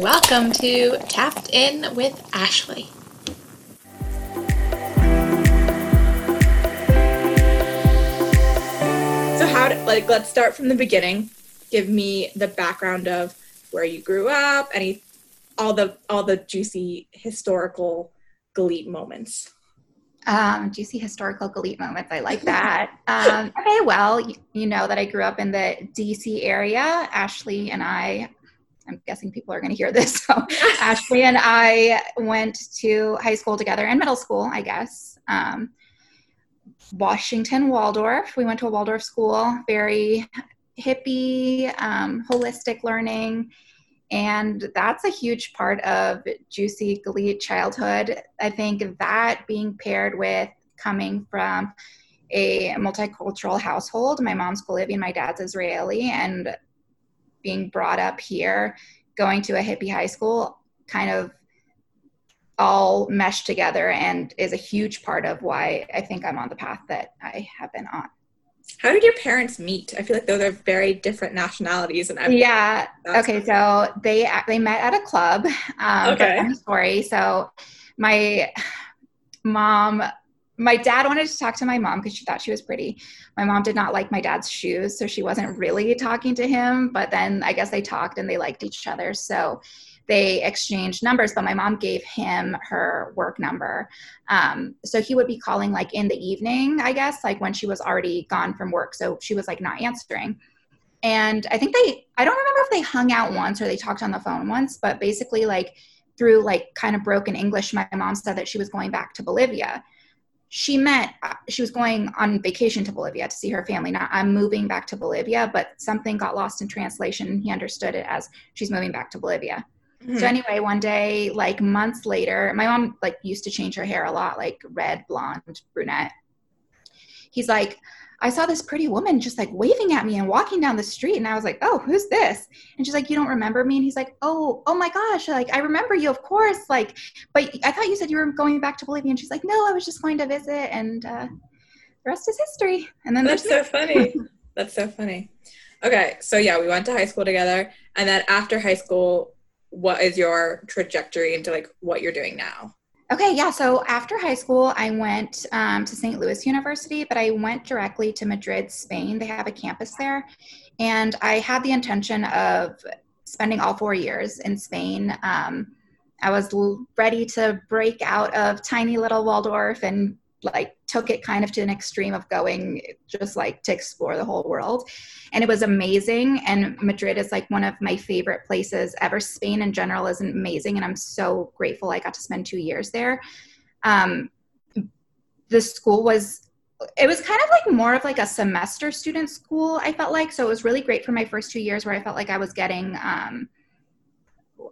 Welcome to Tapped In with Ashley. So how did, like let's start from the beginning. Give me the background of where you grew up, any all the all the juicy historical Galit moments. Um, juicy historical Galit moments. I like that. um, okay, well, you, you know that I grew up in the DC area. Ashley and I I'm guessing people are going to hear this. So Ashley and I went to high school together and middle school, I guess. Um, Washington Waldorf. We went to a Waldorf school, very hippie, um, holistic learning. And that's a huge part of Juicy Glee childhood. I think that being paired with coming from a multicultural household, my mom's Bolivian, my dad's Israeli, and being brought up here, going to a hippie high school, kind of all meshed together and is a huge part of why I think I'm on the path that I have been on. How did your parents meet? I feel like those are very different nationalities, and I've yeah. Okay, so they they met at a club. Um, okay. Story. So my mom my dad wanted to talk to my mom because she thought she was pretty. My mom did not like my dad's shoes, so she wasn't really talking to him. But then I guess they talked and they liked each other. So they exchanged numbers, but my mom gave him her work number. Um, so he would be calling like in the evening, I guess, like when she was already gone from work. So she was like not answering. And I think they, I don't remember if they hung out once or they talked on the phone once, but basically, like through like kind of broken English, my mom said that she was going back to Bolivia she met uh, she was going on vacation to bolivia to see her family. Now i'm moving back to bolivia but something got lost in translation. And he understood it as she's moving back to bolivia. Mm-hmm. so anyway one day like months later my mom like used to change her hair a lot like red blonde brunette. He's like I saw this pretty woman just like waving at me and walking down the street. And I was like, oh, who's this? And she's like, you don't remember me? And he's like, oh, oh my gosh. Like, I remember you, of course. Like, but I thought you said you were going back to Bolivia. And she's like, no, I was just going to visit. And uh, the rest is history. And then that's so funny. that's so funny. Okay. So, yeah, we went to high school together. And then after high school, what is your trajectory into like what you're doing now? Okay, yeah. So after high school, I went um, to St. Louis University, but I went directly to Madrid, Spain. They have a campus there. And I had the intention of spending all four years in Spain. Um, I was ready to break out of tiny little Waldorf and like took it kind of to an extreme of going just like to explore the whole world. And it was amazing and madrid is like one of my favorite places ever. Spain in general is amazing and i'm so grateful i got to spend two years there. Um, the school was it was kind of like more of like a semester student school i felt like. So it was really great for my first two years where i felt like i was getting um,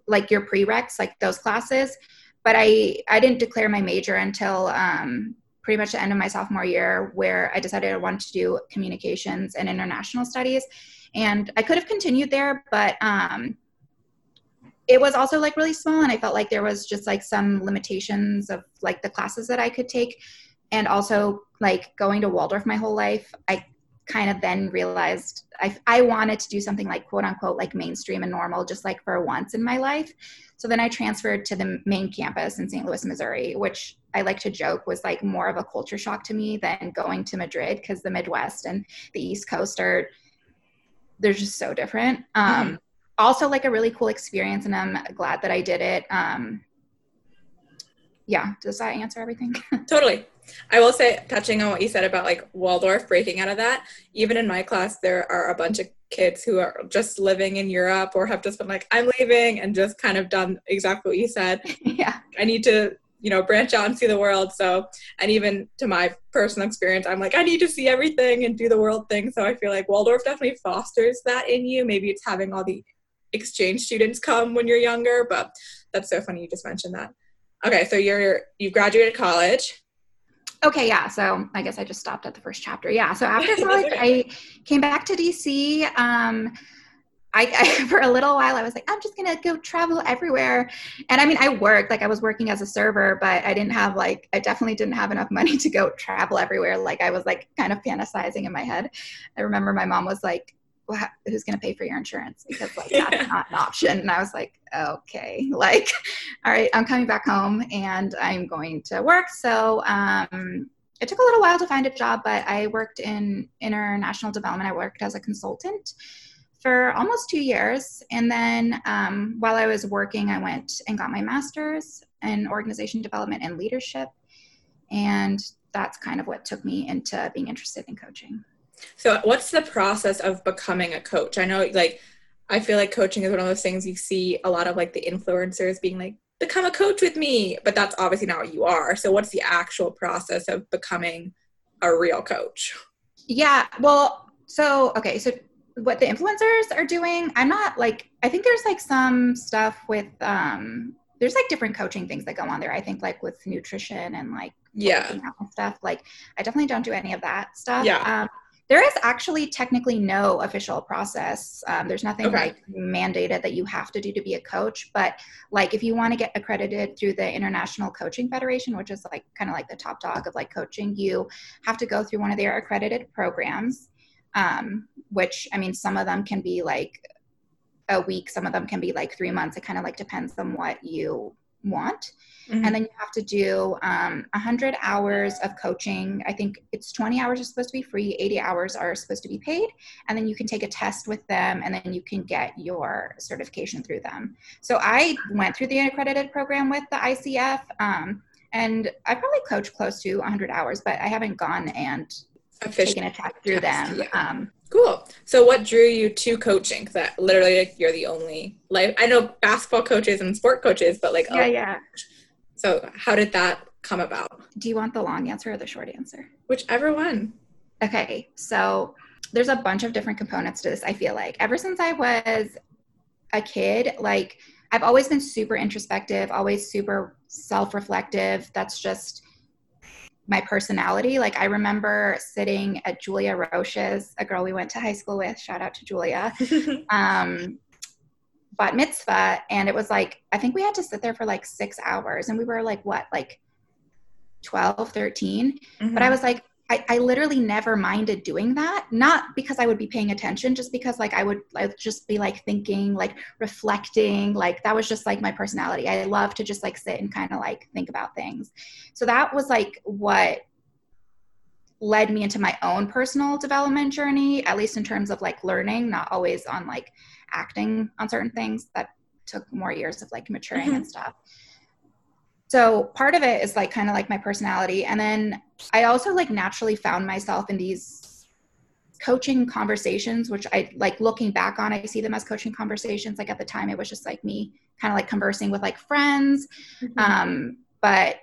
like your prereqs like those classes. But i i didn't declare my major until um, pretty much the end of my sophomore year where I decided I wanted to do communications and international studies. And I could have continued there, but um, it was also like really small and I felt like there was just like some limitations of like the classes that I could take. And also like going to Waldorf my whole life, I kind of then realized I, I wanted to do something like quote unquote like mainstream and normal just like for once in my life. So then i transferred to the main campus in st louis missouri which i like to joke was like more of a culture shock to me than going to madrid because the midwest and the east coast are they're just so different. Um, mm-hmm. also like a really cool experience and i'm glad that i did it. Um, yeah. Does that answer everything? Totally I will say, touching on what you said about like Waldorf breaking out of that, even in my class, there are a bunch of kids who are just living in Europe or have just been like, I'm leaving and just kind of done exactly what you said. yeah. I need to, you know, branch out and see the world. So, and even to my personal experience, I'm like, I need to see everything and do the world thing. So I feel like Waldorf definitely fosters that in you. Maybe it's having all the exchange students come when you're younger, but that's so funny you just mentioned that. Okay, so you're you've graduated college Okay, yeah. So I guess I just stopped at the first chapter. Yeah. So after college, I came back to DC. Um, I, I, for a little while I was like, I'm just gonna go travel everywhere. And I mean, I worked like I was working as a server, but I didn't have like I definitely didn't have enough money to go travel everywhere. Like I was like kind of fantasizing in my head. I remember my mom was like, well, who's going to pay for your insurance? Because like that's yeah. not an option. And i was like okay. Like all right i'm coming back home and i'm going to work. So um, it took a little while to find a job but i worked in international development. I worked as a consultant for almost two years. And then um, while i was working i went and got my master's in organization development and leadership. And that's kind of what took me into being interested in coaching so, what's the process of becoming a coach? I know, like, I feel like coaching is one of those things you see a lot of like the influencers being like, become a coach with me, but that's obviously not what you are. So, what's the actual process of becoming a real coach? Yeah, well, so, okay, so what the influencers are doing, I'm not like, I think there's like some stuff with, um, there's like different coaching things that go on there. I think like with nutrition and like yeah stuff. Like I definitely don't do any of that stuff. Yeah. Um, there is actually technically no official process. Um, there's nothing okay. like mandated that you have to do to be a coach. But like if you want to get accredited through the International Coaching Federation, which is like kind of like the top dog of like coaching, you have to go through one of their accredited programs. Um, which I mean, some of them can be like a week, some of them can be like three months. It kind of like depends on what you want. Mm-hmm. And then you have to do um, 100 hours of coaching. I think it's 20 hours are supposed to be free, 80 hours are supposed to be paid. And then you can take a test with them and then you can get your certification through them. So I went through the accredited program with the ICF. Um, and I probably coached close to 100 hours, but I haven't gone and taken a test through them. Yeah. Um, Cool. So, what drew you to coaching? That literally, like, you're the only like I know basketball coaches and sport coaches, but like yeah, oh, yeah. So, how did that come about? Do you want the long answer or the short answer? Whichever one. Okay, so there's a bunch of different components to this. I feel like ever since I was a kid, like I've always been super introspective, always super self-reflective. That's just my personality. Like I remember sitting at Julia Roche's, a girl we went to high school with, shout out to Julia, um, bat mitzvah. And it was like, I think we had to sit there for like six hours and we were like, what, like 12, 13. Mm-hmm. But I was like, I, I literally never minded doing that not because i would be paying attention just because like i would like just be like thinking like reflecting like that was just like my personality. I love to just like sit and kind of like think about things. So that was like what led me into my own personal development journey at least in terms of like learning not always on like acting on certain things. That took more years of like maturing mm-hmm. and stuff so part of it is like kind of like my personality and then i also like naturally found myself in these coaching conversations which i like looking back on i see them as coaching conversations. Like at the time it was just like me kind of like conversing with like friends mm-hmm. um but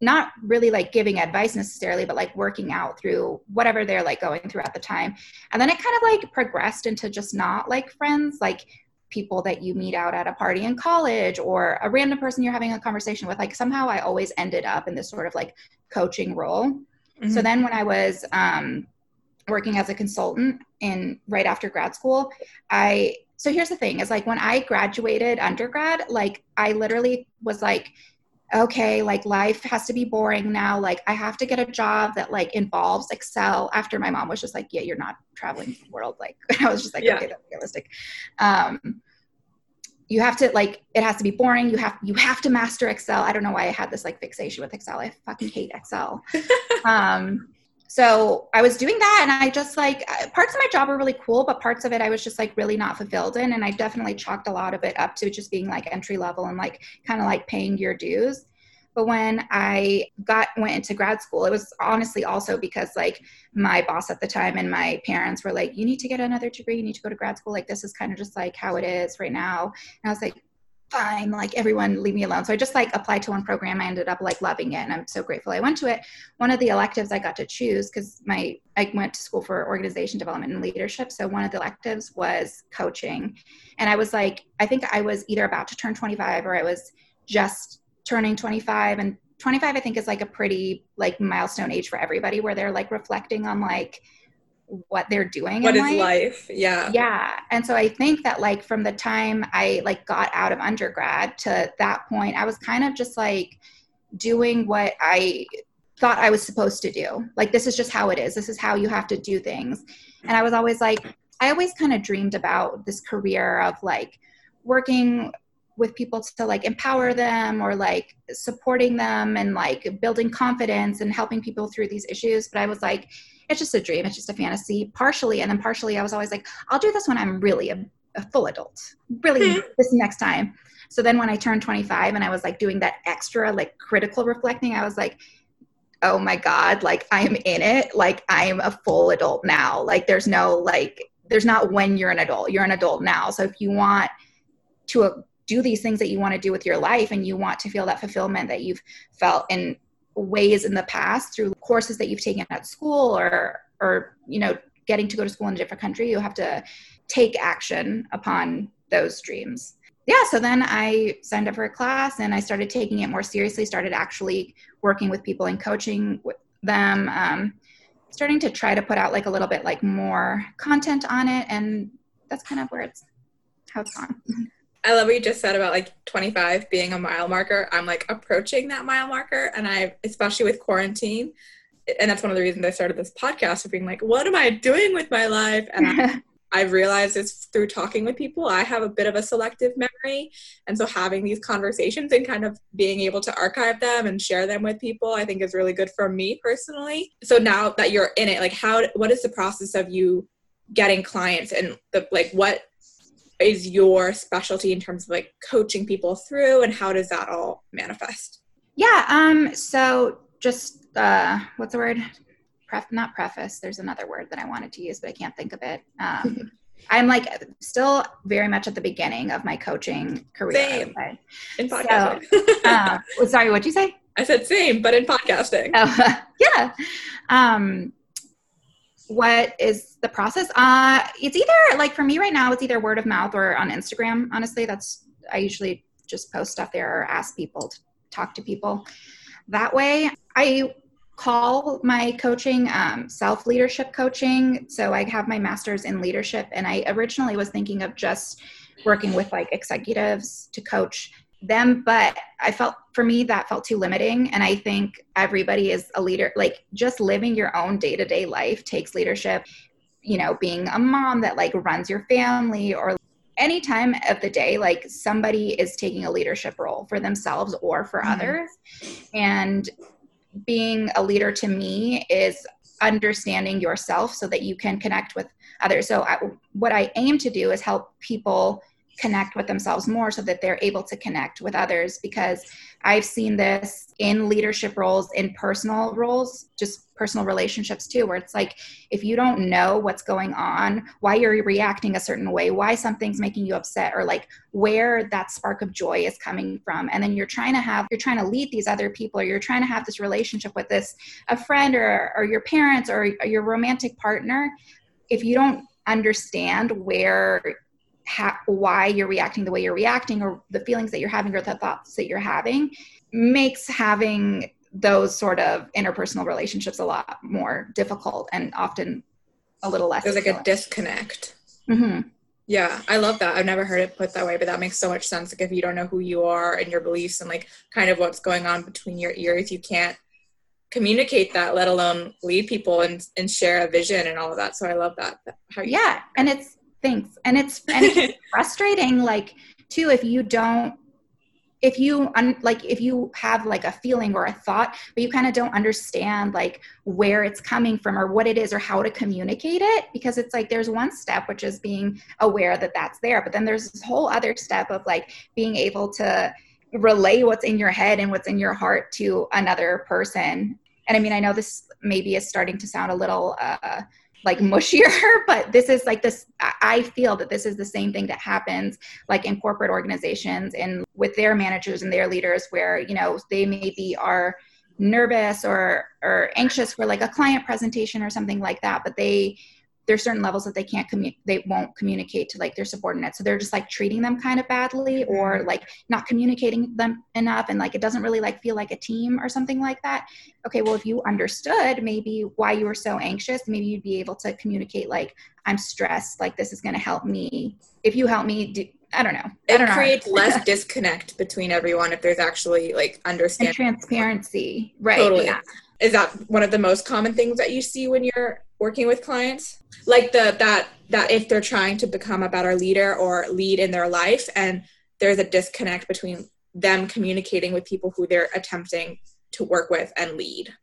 not really like giving advice necessarily but like working out through whatever they're like going through at the time. And then it kind of like progressed into just not like friends. Like people that you meet out at a party in college or a random person you're having a conversation with like somehow i always ended up in this sort of like coaching role mm-hmm. so then when i was um, working as a consultant in right after grad school i so here's the thing is like when i graduated undergrad like i literally was like okay like life has to be boring now like i have to get a job that like involves excel after my mom was just like yeah you're not traveling the world like i was just like yeah. okay that's realistic. Um you have to like it has to be boring you have you have to master excel. I don't know why i had this like fixation with excel i fucking hate excel. Um so i was doing that and i just like uh, parts of my job were really cool but parts of it i was just like really not fulfilled in and i definitely chalked a lot of it up to just being like entry level and like kind of like paying your dues. But when i got went into grad school it was honestly also because like my boss at the time and my parents were like you need to get another degree you need to go to grad school like this is kind of just like how it is right now. And i was like fine like everyone leave me alone. So i just like applied to one program. I ended up like loving it and i'm so grateful i went to it. One of the electives i got to choose because my i went to school for organization development and leadership so one of the electives was coaching. And i was like i think i was either about to turn 25 or i was just turning 25 and 25 i think is like a pretty like milestone age for everybody where they're like reflecting on like what they're doing what is life. life? Yeah. Yeah. And so i think that like from the time i like got out of undergrad to that point i was kind of just like doing what i thought i was supposed to do. Like this is just how it is. This is how you have to do things. And i was always like I always kind of dreamed about this career of like working with people to like empower them or like supporting them and like building confidence and helping people through these issues. But I was like, it's just a dream, it's just a fantasy, partially. And then partially, I was always like, I'll do this when I'm really a, a full adult, really hmm. this next time. So then when I turned 25 and I was like doing that extra like critical reflecting, I was like, oh my God, like I'm in it. Like I'm a full adult now. Like there's no like, there's not when you're an adult, you're an adult now. So if you want to uh, do these things that you want to do with your life and you want to feel that fulfillment that you've felt in ways in the past through courses that you've taken at school or, or, you know, getting to go to school in a different country, you have to take action upon those dreams yeah, so then I signed up for a class and I started taking it more seriously, started actually working with people and coaching with them, um, starting to try to put out like a little bit like more content on it. And that's kind of where it's, how it's gone. I love what you just said about like 25 being a mile marker. I'm like approaching that mile marker. And I, especially with quarantine, and that's one of the reasons I started this podcast of being like, what am I doing with my life? And I, I've realized is through talking with people, I have a bit of a selective memory. And so having these conversations and kind of being able to archive them and share them with people, I think is really good for me personally. So now that you're in it, like how what is the process of you getting clients and the like what is your specialty in terms of like coaching people through and how does that all manifest? Yeah, um so just uh what's the word? pref- not preface. There's another word that I wanted to use, but I can't think of it. Um, I'm like still very much at the beginning of my coaching career. Same. In podcasting. So, uh, sorry, what'd you say? I said same, but in podcasting. Oh, yeah. Um, what is the process? Uh, it's either like for me right now, it's either word of mouth or on Instagram. Honestly, that's I usually just post stuff there or ask people to talk to people that way. I call my coaching um, self leadership coaching. So I have my master's in leadership, and I originally was thinking of just working with like executives to coach them but i felt for me that felt too limiting and i think everybody is a leader like just living your own day-to-day life takes leadership you know being a mom that like runs your family or any time of the day like somebody is taking a leadership role for themselves or for mm-hmm. others and being a leader to me is understanding yourself so that you can connect with others. So, I, what I aim to do is help people connect with themselves more so that they're able to connect with others because I've seen this in leadership roles, in personal roles, just personal relationships too, where it's like if you don't know what's going on, why you're reacting a certain way, why something's making you upset, or like where that spark of joy is coming from, and then you're trying to have, you're trying to lead these other people, or you're trying to have this relationship with this, a friend or, or your parents or, or your romantic partner, if you don't understand where ha- why you're reacting the way you're reacting or the feelings that you're having or the thoughts that you're having makes having those sort of interpersonal relationships a lot more difficult and often a little less there's like a disconnect. Mm-hmm. yeah i love that. I've never heard it put that way but that makes so much sense. Like if you don't know who you are and your beliefs and like kind of what's going on between your ears you can't communicate that let alone lead people and and share a vision and all of that. So i love that how yeah and it's Thanks. And it's and it's frustrating, like too, if you don't if you un, like if you have like a feeling or a thought but you kind of don't understand like where it's coming from or what it is or how to communicate it because it's like there's one step which is being aware that that's there but then there's this whole other step of like being able to relay what's in your head and what's in your heart to another person and i mean i know this maybe is starting to sound a little uh like mushier but this is like this i feel that this is the same thing that happens like in corporate organizations and with their managers and their leaders where you know they maybe are nervous or or anxious for like a client presentation or something like that but they there's certain levels that they can't commu- they won't communicate to like their subordinates so they're just like treating them kind of badly or mm-hmm. like not communicating them enough and like it doesn't really like feel like a team or something like that okay well if you understood maybe why you were so anxious maybe you'd be able to communicate like i'm stressed like this is going to help me if you help me do I don't know. It don't creates less disconnect between everyone if there's actually like understanding and transparency, right? Totally. Yeah. Is that one of the most common things that you see when you're working with clients like the that that if they're trying to become a better leader or lead in their life and there's a disconnect between them communicating with people who they're attempting to work with and lead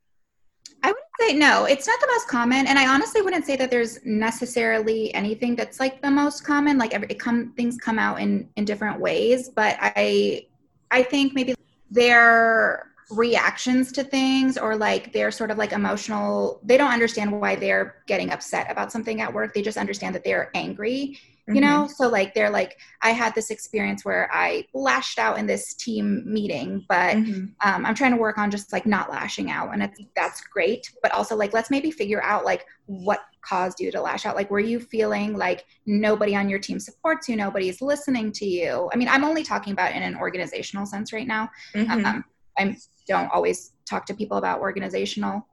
I wouldn't say no. It's not the most common, and I honestly wouldn't say that there's necessarily anything that's like the most common. Like every it come things come out in in different ways, but I I think maybe their reactions to things or like they're sort of like emotional. They don't understand why they're getting upset about something at work. They just understand that they're angry you know mm-hmm. so like they're like i had this experience where i lashed out in this team meeting but mm-hmm. um, i'm trying to work on just like not lashing out and it's that's great but also like let's maybe figure out like what caused you to lash out like were you feeling like nobody on your team supports you nobody's listening to you i mean i'm only talking about in an organizational sense right now mm-hmm. um, i don't always talk to people about organizational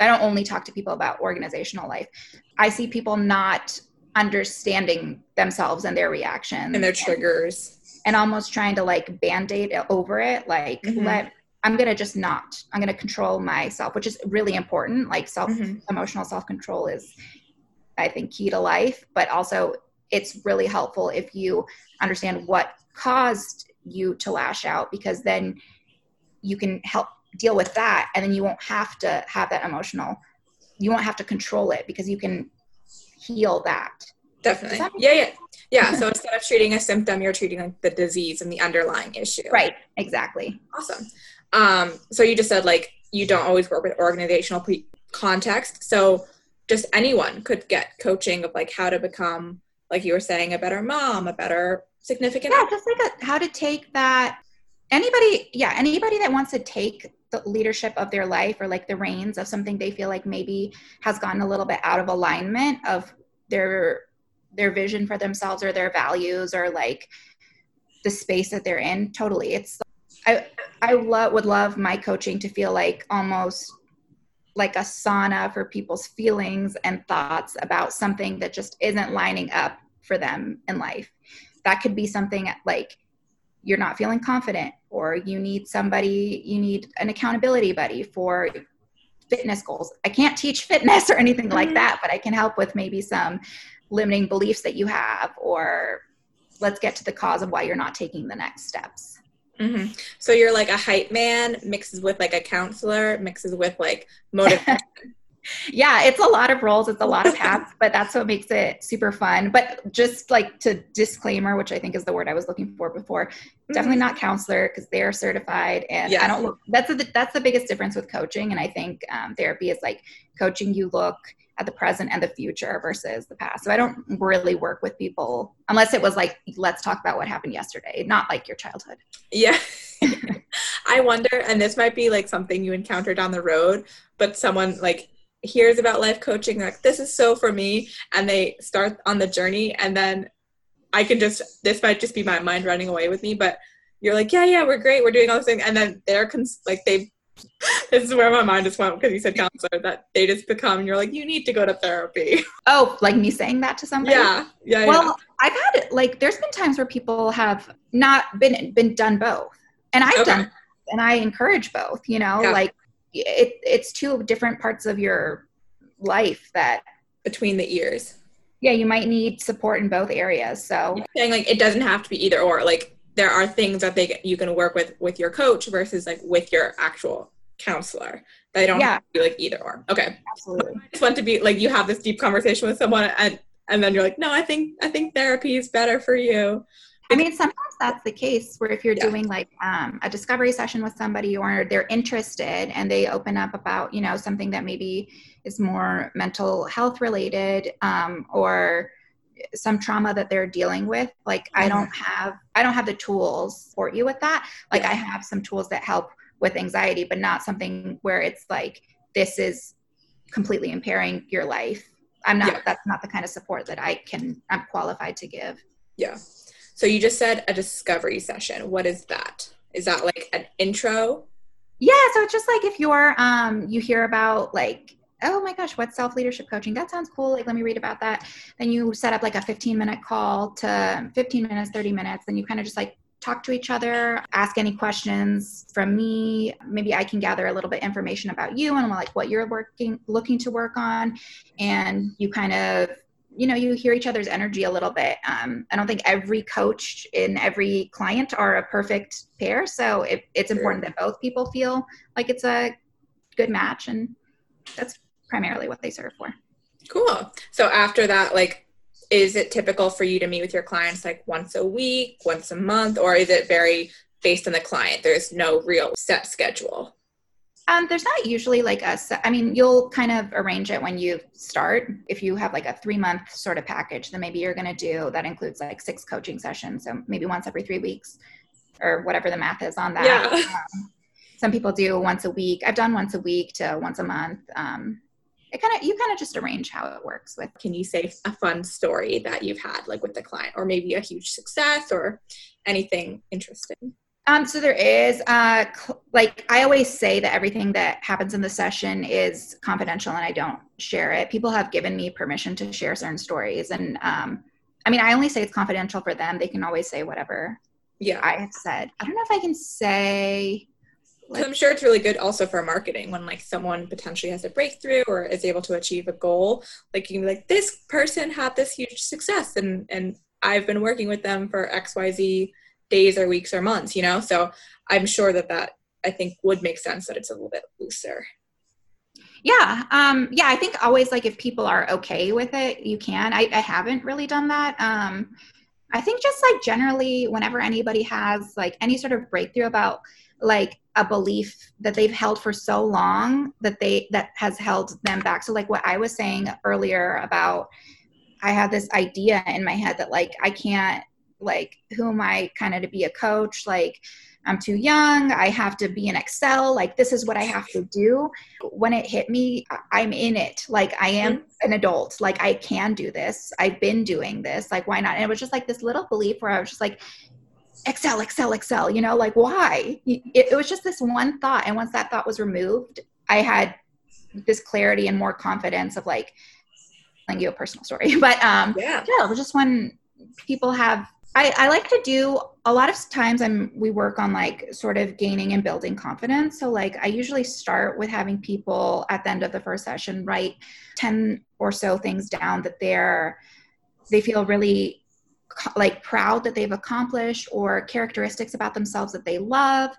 i don't only talk to people about organizational life i see people not understanding themselves and their reactions and their triggers and, and almost trying to like band-aid over it like mm-hmm. let i'm gonna just not i'm gonna control myself which is really important like self mm-hmm. emotional self-control is i think key to life but also it's really helpful if you understand what caused you to lash out because then you can help deal with that and then you won't have to have that emotional you won't have to control it because you can heal that. Definitely. That yeah, yeah. Yeah. so instead of treating a symptom, you're treating like the disease and the underlying issue. Right. Exactly. Awesome. Um, so you just said like you don't always work with organizational pre- context. So just anyone could get coaching of like how to become, like you were saying, a better mom, a better significant. Yeah, just like a, how to take that. Anybody, yeah, anybody that wants to take the leadership of their life or like the reins of something they feel like maybe has gotten a little bit out of alignment of their their vision for themselves or their values or like the space that they're in totally. It's i i love would love my coaching to feel like almost like a sauna for people's feelings and thoughts about something that just isn't lining up for them in life. That could be something like you're not feeling confident or you need somebody you need an accountability buddy for fitness goals i can't teach fitness or anything like mm-hmm. that but i can help with maybe some limiting beliefs that you have or let's get to the cause of why you're not taking the next steps mm-hmm. so you're like a hype man mixes with like a counselor mixes with like motivation yeah, it's a lot of roles, it's a lot of hats, but that's what makes it super fun. But just like to disclaimer, which I think is the word I was looking for before, mm-hmm. definitely not counselor because they are certified, and yeah. I don't look. That's a, that's the biggest difference with coaching, and I think um, therapy is like coaching. You look at the present and the future versus the past. So I don't really work with people unless it was like, let's talk about what happened yesterday, not like your childhood. Yeah. I wonder, and this might be like something you encounter down the road, but someone like hears about life coaching like this is so for me and they start on the journey and then i can just this might just be my mind running away with me but you're like yeah yeah we're great we're doing all this thing and then they're cons- like they this is where my mind just went because you said counselor that they just become you're like you need to go to therapy oh like me saying that to somebody yeah yeah well yeah. i've had like there's been times where people have not been been done both and i've okay. done and i encourage both you know yeah. like it, it's two different parts of your life that between the ears. Yeah you might need support in both areas so. You're saying like it doesn't have to be either or like there are things that they you can work with with your coach versus like with your actual counselor. They don't yeah. have to be like either or. Okay. Absolutely. I just want to be like you have this deep conversation with someone and and then you're like no i think i think therapy is better for you I mean, sometimes that's the case where if you're yeah. doing like um, a discovery session with somebody or they're interested and they open up about, you know, something that maybe is more mental health related um, or some trauma that they're dealing with like mm-hmm. i don't have i don't have the tools for you with that like yeah. i have some tools that help with anxiety but not something where it's like this is completely impairing your life i'm not yeah. that's not the kind of support that i can i'm qualified to give yeah so you just said a discovery session. What is that? Is that like an intro? Yeah, so it's just like if you're um you hear about like oh my gosh, what's self leadership coaching? That sounds cool. Like let me read about that. Then you set up like a 15 minute call to 15 minutes, 30 minutes, then you kind of just like talk to each other, ask any questions from me. Maybe I can gather a little bit information about you and like what you're working looking to work on and you kind of you know you hear each other's energy a little bit. Um, i don't think every coach and every client are a perfect pair. So it, it's important that both people feel like it's a good match and that's primarily what they serve for. Cool. So after that like is it typical for you to meet with your clients like once a week once a month or is it very based on the client? There's no real set schedule um, there's not usually like a, I mean, you'll kind of arrange it when you start. If you have like a three month sort of package, then maybe you're going to do that includes like six coaching sessions. So maybe once every three weeks or whatever the math is on that. Yeah. Um, some people do once a week. I've done once a week to once a month. Um, it kind of you kind of just arrange how it works with can you say a fun story that you've had like with the client or maybe a huge success or anything interesting um, so there is, uh, cl- like I always say that everything that happens in the session is confidential and I don't share it. People have given me permission to share certain stories, and um, I mean, I only say it's confidential for them. They can always say whatever. Yeah, I have said. I don't know if I can say. I'm sure it's really good also for marketing when like someone potentially has a breakthrough or is able to achieve a goal. Like you can be like, this person had this huge success, and and I've been working with them for X Y Z days or weeks or months, you know? So I'm sure that that I think would make sense that it's a little bit looser. Yeah. Um, yeah. I think always like if people are okay with it, you can. I, I haven't really done that. Um, I think just like generally, whenever anybody has like any sort of breakthrough about like a belief that they've held for so long that they that has held them back. So like what I was saying earlier about I have this idea in my head that like I can't like who am i kind of to be a coach? Like i'm too young i have to be in excel like this is what i have to do. When it hit me i'm in it. Like i am mm-hmm. an adult. Like i can do this. I've been doing this. Like why not? And it was just like this little belief where i was just like excel excel excel you know like why? It, it was just this one thought. And once that thought was removed i had this clarity and more confidence of like telling you a personal story. But um yeah, yeah it was just when people have I, I like to do a lot of times I'm we work on like sort of gaining and building confidence. So like I usually start with having people at the end of the first session write 10 or so things down that they're they feel really like proud that they've accomplished or characteristics about themselves that they love.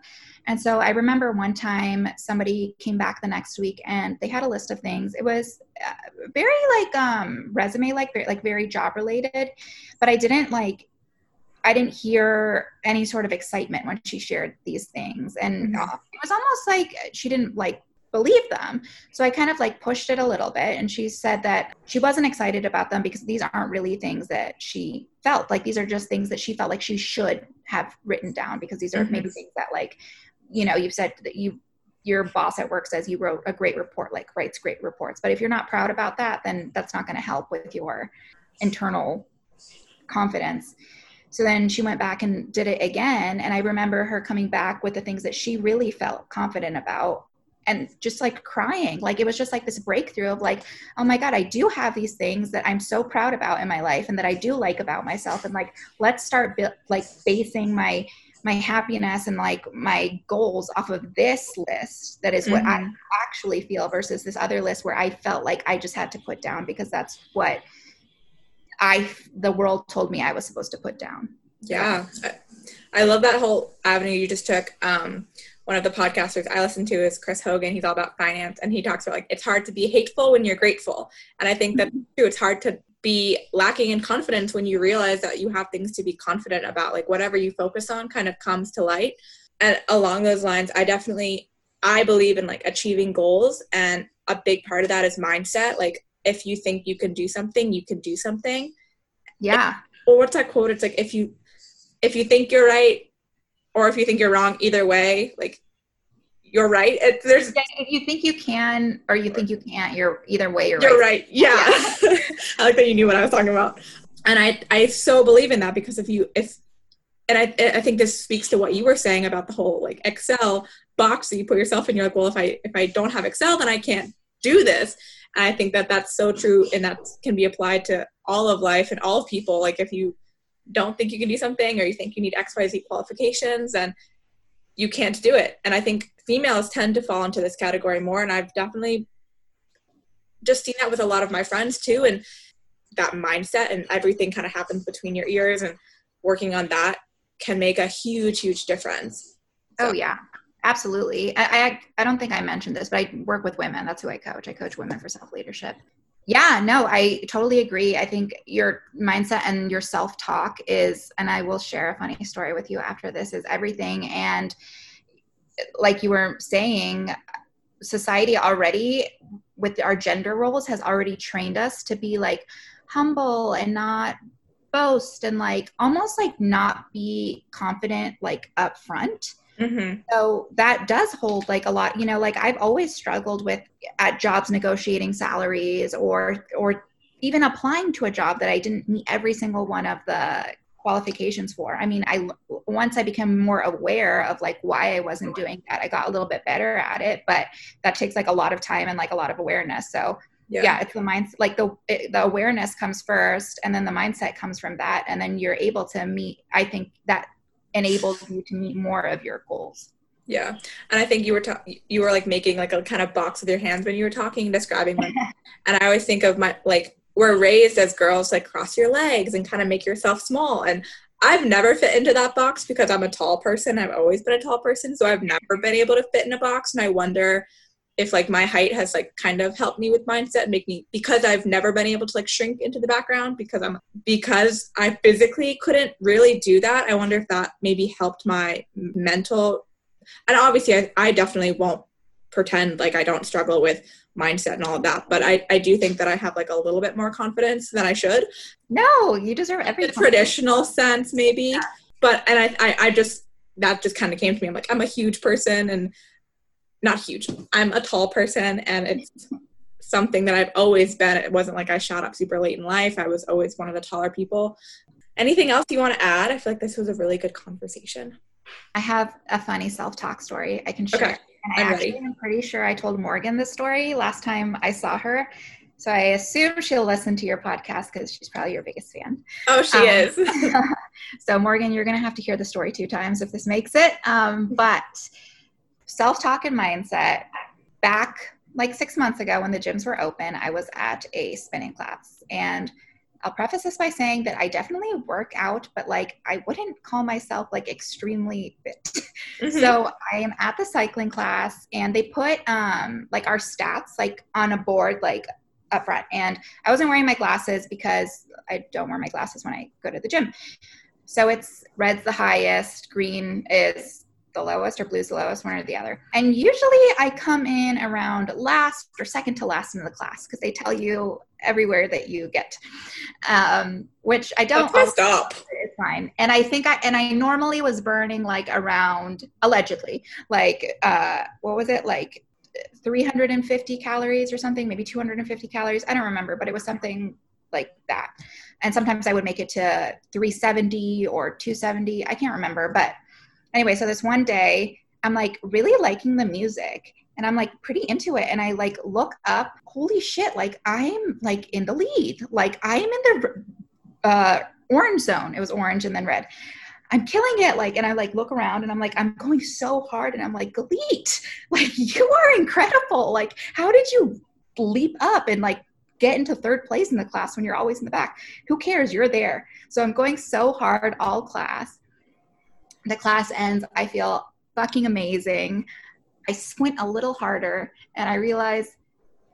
And so I remember one time somebody came back the next week and they had a list of things. It was uh, very like um resume like very, like very job related, but I didn't like I didn't hear any sort of excitement when she shared these things. And mm-hmm. uh, it was almost like she didn't like believe them. So I kind of like pushed it a little bit. And she said that she wasn't excited about them because these aren't really things that she felt like these are just things that she felt like she should have written down because these are mm-hmm. maybe things that like, you know, you've said that you your boss at work says you wrote a great report, like writes great reports. But if you're not proud about that, then that's not going to help with your internal confidence. So then she went back and did it again. And I remember her coming back with the things that she really felt confident about and just like crying. Like it was just like this breakthrough of like, oh my God, I do have these things that I'm so proud about in my life and that I do like about myself. And like, let's start bi- like basing my my happiness and like my goals off of this list that is what mm-hmm. I actually feel versus this other list where I felt like I just had to put down because that's what I the world told me I was supposed to put down. Yeah. I, love that whole avenue you just took. Um, one of the podcasters I listen to is Chris Hogan. He's all about finance and he talks about like it's hard to be hateful when you're grateful. And I think that mm-hmm. too, it's hard to be lacking in confidence when you realize that you have things to be confident about. Like whatever you focus on kind of comes to light. And along those lines, I definitely I believe in like achieving goals and a big part of that is mindset. Like if you think you can do something, you can do something. Yeah. Or what's that quote? It's like if you if you think you're right or if you think you're wrong, either way, like you're right. It, there's if you think you can or you think you can't, you're either way you're, you're right. right. Yeah. yeah. I like that you knew what I was talking about. And I I so believe in that because if you if and I I think this speaks to what you were saying about the whole like Excel box that you put yourself in. You're like, well, if I if I don't have Excel, then I can't do this. And I think that that's so true and that can be applied to all of life and all people. Like if you don't think you can do something or you think you need xyz qualifications and you can't do it and i think females tend to fall into this category more and i've definitely just seen that with a lot of my friends too and that mindset and everything kind of happens between your ears and working on that can make a huge huge difference so. oh yeah absolutely. I, I i don't think i mentioned this but i work with women. That's who i coach. I coach women for self leadership yeah no i totally agree. I think your mindset and your self talk is and i will share a funny story with you after this is everything. And like you were saying society already with our gender roles has already trained us to be like humble and not boast and like almost like not be confident like up front mm-hmm. so that does hold like a lot you know like i've always struggled with at jobs negotiating salaries or or even applying to a job that i didn't meet every single one of the qualifications for. I mean, I once I became more aware of like why I wasn't doing that, I got a little bit better at it, but that takes like a lot of time and like a lot of awareness. So yeah, yeah it's the mindset like the it, the awareness comes first and then the mindset comes from that and then you're able to meet I think that enables you to meet more of your goals. Yeah. And I think you were ta- you were like making like a kind of box with your hands when you were talking describing them. and I always think of my like we're raised as girls like cross your legs and kind of make yourself small and I've never fit into that box because I'm a tall person. I've always been a tall person, so I've never been able to fit in a box and I wonder if like my height has like kind of helped me with mindset and make me because I've never been able to like shrink into the background because I'm because I physically couldn't really do that. I wonder if that maybe helped my mental and obviously I, I definitely won't pretend like I don't struggle with mindset and all of that. But I, I do think that I have like a little bit more confidence than I should. No, you deserve every traditional sense, maybe. Yeah. But and I, I, I just that just kind of came to me. I'm like, I'm a huge person and not huge. I'm a tall person and it's something that I've always been. It wasn't like I shot up super late in life. I was always one of the taller people. Anything else you want to add? I feel like this was a really good conversation. I have a funny self-talk story I can share. Okay. And I I'm actually ready. am pretty sure I told Morgan the story last time I saw her. So I assume she'll listen to your podcast because she's probably your biggest fan. Oh, she um, is. so Morgan, you're going to have to hear the story two times if this makes it. Um, but self-talk and mindset. Back like six months ago when the gyms were open, I was at a spinning class and – I'll preface this by saying that I definitely work out, but like I wouldn't call myself like extremely fit. Mm-hmm. So I am at the cycling class and they put um like our stats like on a board like up front. And I wasn't wearing my glasses because I don't wear my glasses when I go to the gym. So it's red's the highest, green is the lowest or blue's the lowest, one or the other. And usually I come in around last or second to last in the class because they tell you everywhere that you get, um, which I don't. That's stop. It's fine. And I think I and I normally was burning like around allegedly like uh, what was it like 350 calories or something, maybe 250 calories. I don't remember, but it was something like that. And sometimes I would make it to 370 or 270. I can't remember, but anyway, so this one day, I'm like really liking the music and I'm like pretty into it. And I like look up, holy shit, like I'm like in the lead. Like I'm in the uh, orange zone. It was orange and then red. I'm killing it. Like, and I like look around and I'm like, I'm going so hard. And I'm like, Galit, like you are incredible. Like, how did you leap up and like get into third place in the class when you're always in the back? Who cares? You're there. So I'm going so hard all class the class ends. I feel fucking amazing. I squint a little harder and I realize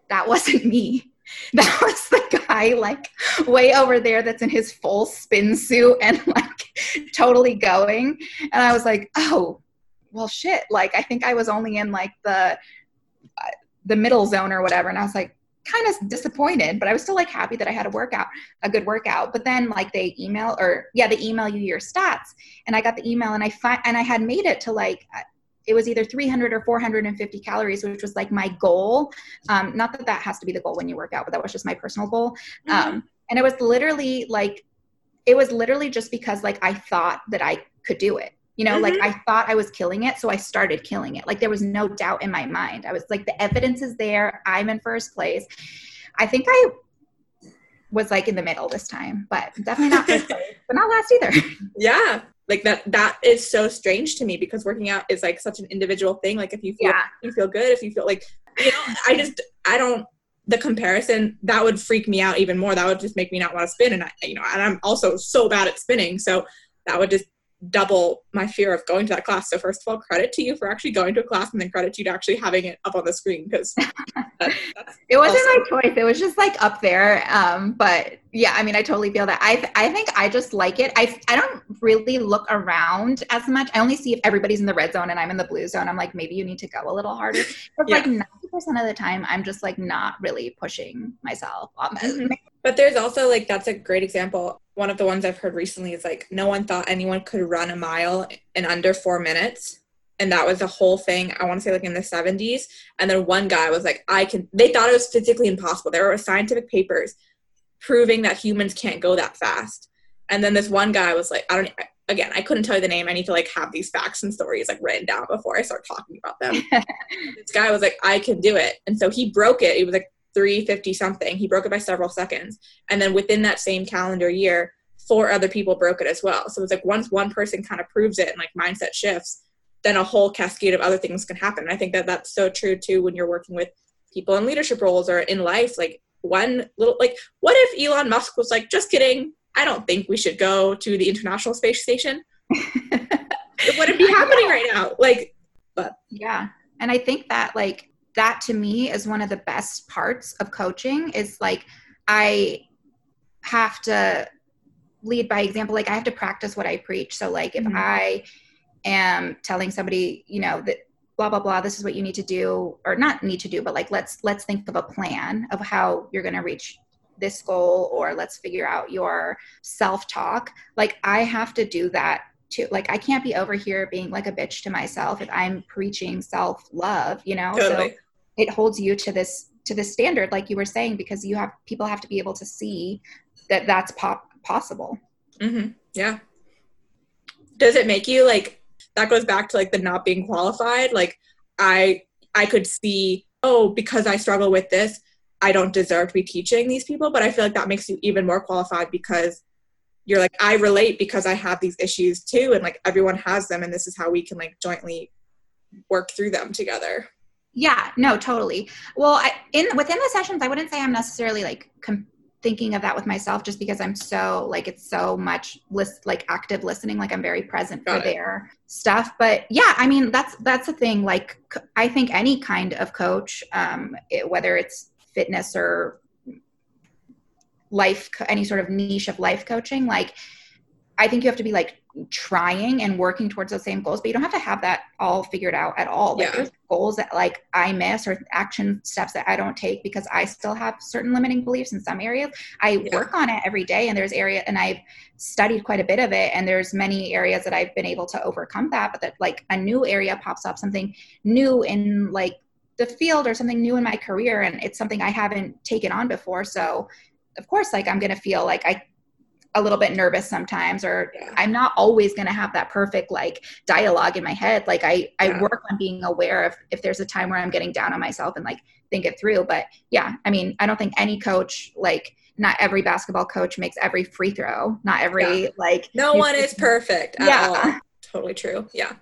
that wasn't me. That was the guy like way over there that's in his full spin suit and like totally going. And I was like, oh, well, shit. Like, I think I was only in like the, uh, the middle zone or whatever. And I was like, kind of disappointed, but I was still like happy that I had a workout, a good workout. But then like they email or yeah, they email you your stats, and I got the email and I find and I had made it to like it was either 300 or 450 calories, which was like my goal. Um, not that that has to be the goal when you work out, but that was just my personal goal. Mm-hmm. Um, and it was literally like it was literally just because like I thought that I could do it you know mm-hmm. like i thought i was killing it so i started killing it like there was no doubt in my mind i was like the evidence is there i'm in first place i think i was like in the middle this time, but definitely not first place, but not last either. Yeah. Like that that is so strange to me because working out is like such an individual thing. Like if you feel Yeah. you feel good, if you feel like you know, I just I don't the comparison that would freak me out even more. That would just make me not want to spin and I you know, and I'm also so bad at spinning. So that would just double my fear of going to that class. So first of all, credit to you for actually going to a class and then credit to you to actually having it up on the screen because that, It wasn't Awesome. my choice. It was just like up there. Um, but yeah, I mean, I totally feel that. I th- I think I just like it. I I don't really look around as much. I only see if everybody's in the red zone and I'm in the blue zone. I'm like, maybe you need to go a little harder. But Yeah. like ninety percent of the time, I'm just like not really pushing myself. Mhm. But there's also like that's a great example. One of the ones I've heard recently is like no one thought anyone could run a mile in under four minutes. And that was the whole thing, I want to say like in the 70s. And then one guy was like, I can, they thought it was physically impossible. There were scientific papers proving that humans can't go that fast. And then this one guy was like, I don't, again, I couldn't tell you the name. I need to like have these facts and stories like written down before I start talking about them this guy was like, I can do it. And so he broke it. It was like 350 something. He broke it by several seconds. And then within that same calendar year, four other people broke it as well. So it's like once one person kind of proves it and like mindset shifts, then a whole cascade of other things can happen. And I think that that's so true too when you're working with people in leadership roles or in life. Like one little, like, what if Elon Musk was like, just kidding. I don't think we should go to the International Space Station. It wouldn't be happening right now. Like, but Yeah. And I think that like that to me is one of the best parts of coaching is like I have to lead by example. Like I have to practice what I preach. So like if Mhm. I am telling somebody, you know, that blah blah blah, this is what you need to do, or not need to do, but like let's let's think of a plan of how you're gonna reach this goal or let's figure out your self-talk. Like I have to do that too. Like I can't be over here being like a bitch to myself if I'm preaching self-love, you know? totally. So it holds you to this to this standard like you were saying because you have people have to be able to see that that's possible. hmm Yeah. Does it make you like that goes back to like the not being qualified? Like I I could see, oh, because I struggle with this, I don't deserve to be teaching these people. But I feel like that makes you even more qualified because you're like, I relate because I have these issues too, and like everyone has them, and this is how we can like jointly work through them together. Yeah, no, totally. Well, I, in within the sessions, I wouldn't say I'm necessarily like com- thinking of that with myself, just because I'm so like it's so much list like active listening, like I'm very present Got for it. their stuff. But yeah, I mean that's that's the thing. Like i think any kind of coach, um, it, whether it's fitness or life, any sort of niche of life coaching, like I think you have to be like trying and working towards those same goals, but you don't have to have that all figured out at all. Like Yeah. there's goals that like I miss or action steps that I don't take because I still have certain limiting beliefs in some areas. I Yeah. work on it every day and there's area and I've studied quite a bit of it and there's many areas that I've been able to overcome that, but that like a new area pops up, something new in like the field or something new in my career and it's something I haven't taken on before. So of course like I'm gonna feel like I a little bit nervous sometimes or Yeah. i'm not always going to have that perfect like dialogue in my head like i i Yeah. work on being aware of if there's a time where i'm getting down on myself and like think it through but yeah i mean i don't think any coach like not every basketball coach makes every free throw not every like No one is perfect at Yeah. all. Totally true. Yeah.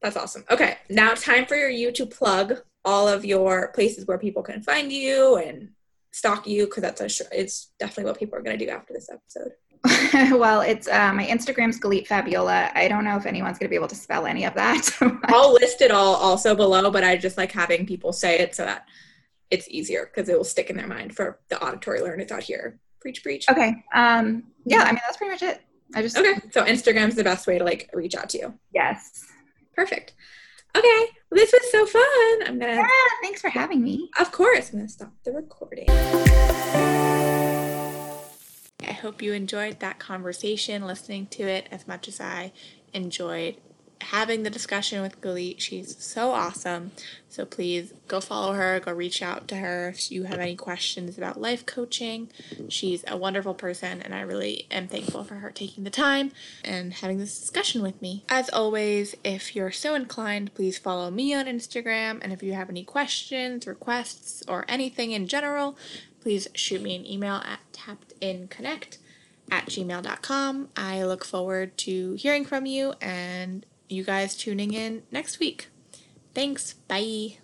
That's awesome. Okay. Now time for you to plug all of your places where people can find you and stalk you because that's a sure it's definitely what people are going to do after this episode. well it's uh, my instagram's galit fabiola i don't know if anyone's going to be able to spell any of that I'll list it all also below, but I just like having people say it so that it's easier because it will stick in their mind for the auditory learners out here. Preach, preach. okay um yeah i mean that's pretty much it i just Okay. So Instagram's the best way to like reach out to you. yes Perfect. Okay. Well, this was so fun. I'm gonna yeah, thanks for having me Of course, I'm to stop the recording. I hope you enjoyed that conversation, listening to it as much as I enjoyed having the discussion with Galit. She's so awesome. So please go follow her, go reach out to her if you have any questions about life coaching. She's a wonderful person, and I really am thankful for her taking the time and having this discussion with me. As always, if you're so inclined, please follow me on Instagram. And if you have any questions, requests, or anything in general, please shoot me an email at tappedinconnect at gmail.com. I look forward to hearing from you and you guys tuning in next week. Thanks. Bye.